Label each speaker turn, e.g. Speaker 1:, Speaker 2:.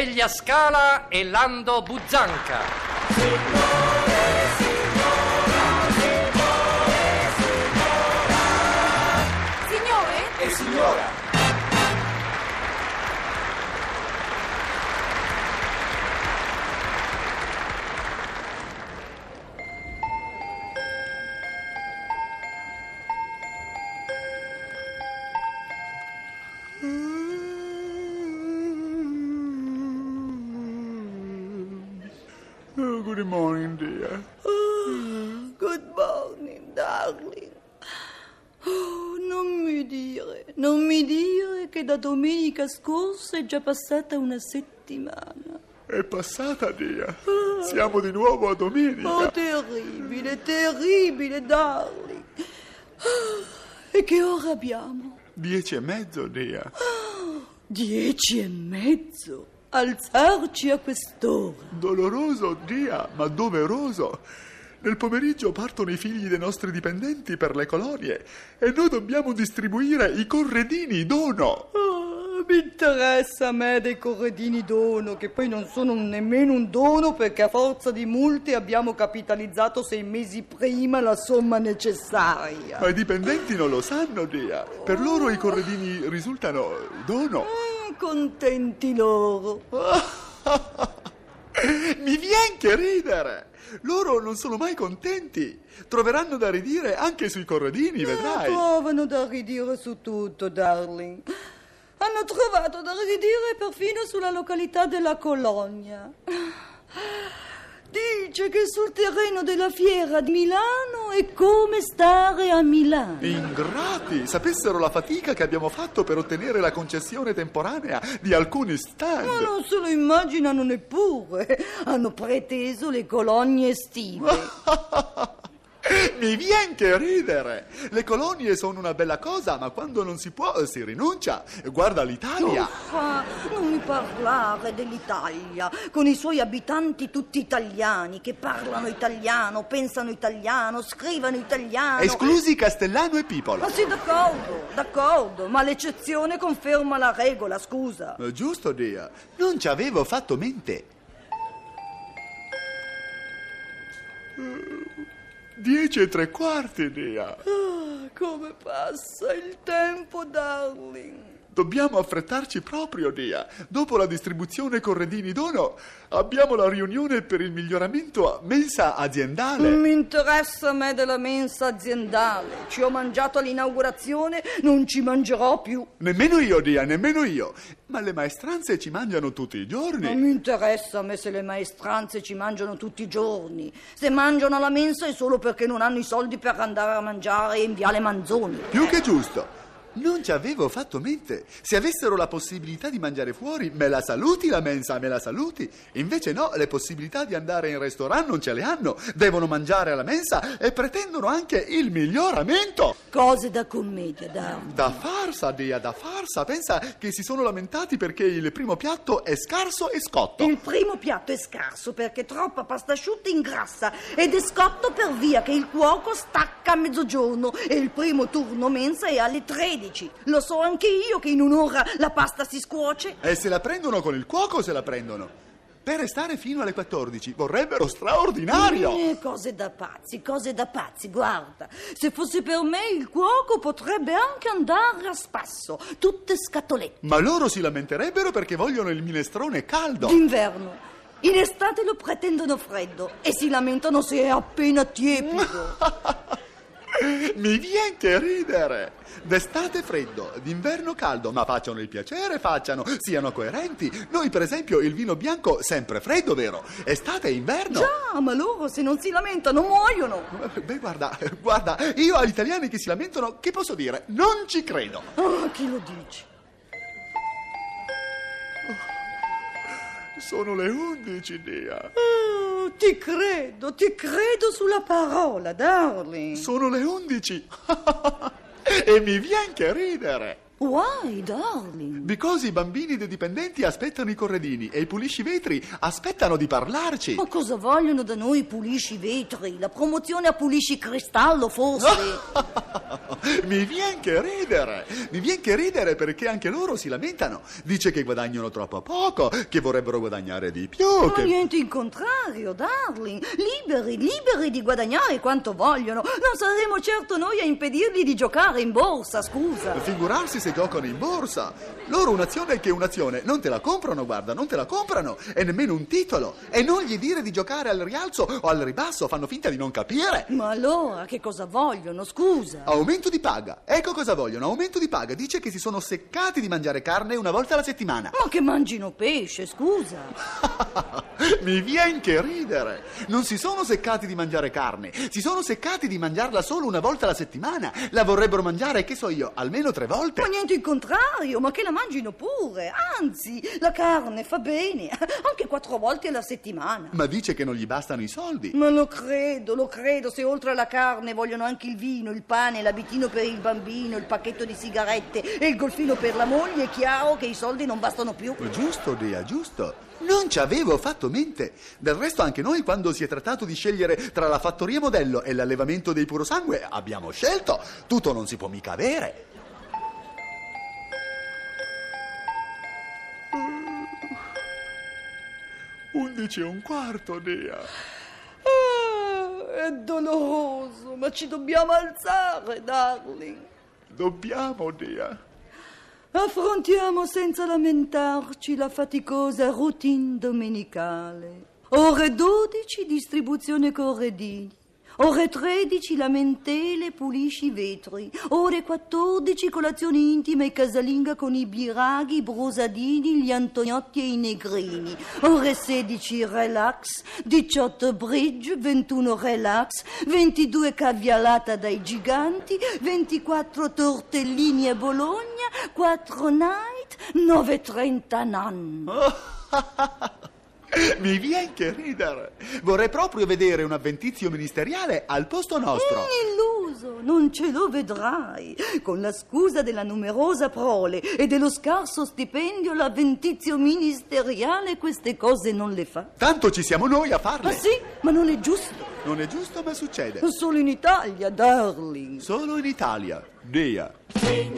Speaker 1: Delia Scala e Lando Buzzanca.
Speaker 2: Signore?
Speaker 3: E signora,
Speaker 4: Oh, good morning, dear.
Speaker 2: Good morning, darling. Oh, non mi dire, non mi dire che da domenica scorsa è già passata una settimana.
Speaker 4: È passata, dear. Siamo di nuovo a domenica.
Speaker 2: Oh, terribile, terribile, darling. Ah, E che ora abbiamo?
Speaker 4: Dieci e mezzo, dear.
Speaker 2: Dieci e mezzo. Alzarci a quest'ora.
Speaker 4: Doloroso, dear, ma doveroso. Nel pomeriggio partono i figli dei nostri dipendenti per le colonie e noi dobbiamo distribuire i corredini dono.
Speaker 2: Ah, mi interessa a me dei corredini dono, che poi non sono nemmeno un dono perché a forza di multe abbiamo capitalizzato sei mesi prima la somma necessaria.
Speaker 4: Ma i dipendenti non lo sanno, dear. Per loro i corredini risultano dono.
Speaker 2: Contenti loro.
Speaker 4: Mi vien che ridere! Loro non sono mai contenti. Troveranno da ridire anche sui corredini, vedrai.
Speaker 2: Trovano da ridire su tutto, darling. Hanno trovato da ridire perfino sulla località della Colonia. Dice che sul terreno della fiera di Milano è come stare a Milano.
Speaker 4: Ingrati! Sapessero la fatica che abbiamo fatto per ottenere la concessione temporanea di alcuni
Speaker 2: Ma
Speaker 4: stand.
Speaker 2: non se lo immaginano neppure. Hanno preteso le colonie estive.
Speaker 4: Mi vien che ridere! Le colonie sono una bella cosa, ma quando non si può si rinuncia. Guarda l'Italia.
Speaker 2: Ah, non mi parlare dell'Italia, con i suoi abitanti tutti italiani, che parlano italiano, pensano italiano, scrivono italiano.
Speaker 4: Esclusi Castellano e Pipolo.
Speaker 2: Ma sì, d'accordo, d'accordo, ma l'eccezione conferma la regola, scusa.
Speaker 4: Giusto, Dia. Non ci avevo fatto mente. Dieci e tre quarti, Dia.
Speaker 2: Ah, come passa il tempo, darling.
Speaker 4: Dobbiamo affrettarci proprio, Dia. Dopo la distribuzione corredini dono, abbiamo la riunione per il miglioramento a mensa aziendale.
Speaker 2: Non mi interessa a me della mensa aziendale. Ci ho mangiato all'inaugurazione, non ci mangerò più.
Speaker 4: Nemmeno io, Dia, nemmeno io. Ma le maestranze ci mangiano tutti i
Speaker 2: Non
Speaker 4: giorni.
Speaker 2: mi interessa a me se le maestranze ci mangiano tutti i giorni. Se mangiano alla mensa è solo perché non hanno i soldi per andare a mangiare in Viale Manzoni.
Speaker 4: Più che giusto. Non ci avevo fatto mente. Se avessero la possibilità di mangiare fuori, me la saluti la mensa, me la saluti. Invece no, le possibilità di andare in ristorante non ce le hanno. Devono mangiare alla mensa e pretendono anche il miglioramento.
Speaker 2: Cose da commedia, darling.
Speaker 4: Da farsa, Dia, da farsa. Pensa che si sono lamentati perché il primo piatto è scarso e scotto.
Speaker 2: Il primo piatto è scarso perché troppa pasta asciutta ingrassa ed è scotto per via che il cuoco stacca a mezzogiorno e il primo turno mensa è alle 13. Lo so anche io che in un'ora la pasta si scuoce.
Speaker 4: E se la prendono con il cuoco se la prendono? Per restare fino alle 14 vorrebbero straordinario.
Speaker 2: Eh, cose da pazzi, cose da pazzi, guarda. Se fosse per me il cuoco potrebbe anche andare a spasso, tutte scatolette.
Speaker 4: Ma loro si lamenterebbero perché vogliono il minestrone caldo.
Speaker 2: D'inverno. In estate lo pretendono freddo e si lamentano se è appena tiepido.
Speaker 4: Mi vien che ridere! D'estate freddo, d'inverno caldo, ma facciano il piacere, facciano, siano coerenti. Noi, per esempio, il vino bianco sempre freddo, vero? Estate e inverno.
Speaker 2: Già, ma loro se non si lamentano muoiono.
Speaker 4: Beh, guarda, guarda, io agli italiani che si lamentano, che posso dire? Non ci credo.
Speaker 2: Ah, chi lo dice?
Speaker 4: Sono le undici, Dia.
Speaker 2: Ti credo, ti credo sulla parola, darling.
Speaker 4: Sono le undici. e mi vien che ridere.
Speaker 2: Why, darling?
Speaker 4: Because i bambini dei dipendenti aspettano i corredini e i pulisci vetri aspettano di parlarci.
Speaker 2: Ma cosa vogliono da noi pulisci vetri? La promozione a pulisci cristallo, forse?
Speaker 4: Mi viene che ridere, mi viene che ridere perché anche loro si lamentano. Dice che guadagnano troppo poco, che vorrebbero guadagnare di più.
Speaker 2: Ma
Speaker 4: Che...
Speaker 2: niente in contrario, darling. Liberi, liberi di guadagnare quanto vogliono. Non saremo certo noi a impedirgli di giocare in borsa, scusa.
Speaker 4: Figurarsi se giocano in borsa. Loro un'azione che un'azione. Non te la comprano, guarda, non te la comprano. E nemmeno un titolo. E non gli dire di giocare al rialzo o al ribasso, fanno finta di non capire.
Speaker 2: Ma allora che cosa vogliono, scusa?
Speaker 4: Aumento di paga. Ecco cosa vogliono. Aumento di paga. Dice che si sono seccati di mangiare carne una volta alla settimana.
Speaker 2: Ma che mangino pesce, scusa.
Speaker 4: Mi viene che ridere. Non si sono seccati di mangiare carne, si sono seccati di mangiarla solo una volta alla settimana. La vorrebbero mangiare, che so io, almeno tre volte.
Speaker 2: Ma niente in contrario, ma che la mangino pure. Anzi, la carne fa bene, anche quattro volte alla settimana.
Speaker 4: Ma dice che non gli bastano i soldi.
Speaker 2: Ma lo credo, lo credo, se oltre alla carne vogliono anche il vino, il pane, l'abitino per il bambino, il pacchetto di sigarette e il golfino per la moglie, è chiaro che i soldi non bastano più.
Speaker 4: Giusto, Dea, giusto. Non ci avevo fatto mente. Del resto anche noi quando si è trattato di scegliere tra la fattoria modello e l'allevamento dei purosangue abbiamo scelto. Tutto non si può mica avere. Undici e un quarto, Dea.
Speaker 2: Ah, è doloroso, ma ci dobbiamo alzare, darling.
Speaker 4: Dobbiamo, Dea.
Speaker 2: Affrontiamo senza lamentarci la faticosa routine domenicale. Ore 12 distribuzione corredini. Ore 13 lamentele pulisci i vetri. Ore 14 colazione intima e casalinga con i biraghi, i brosadini, gli antoniotti e i negrini. Ore 16 relax, 18 bridge, 21 relax, 22 cavialata dai giganti, 24 tortellini a Bologna, 4 night, 9.30 nan.
Speaker 4: Mi viene che ridere. Vorrei proprio vedere un avventizio ministeriale al posto nostro.
Speaker 2: Illuso, non ce lo vedrai. Con la scusa della numerosa prole e dello scarso stipendio, l'avventizio ministeriale queste cose non le fa.
Speaker 4: Tanto ci siamo noi a
Speaker 2: Ah
Speaker 4: farle.
Speaker 2: sì, ma non è giusto.
Speaker 4: Non è giusto, ma succede.
Speaker 2: Solo in Italia, darling.
Speaker 4: Solo in Italia. Dea.
Speaker 1: E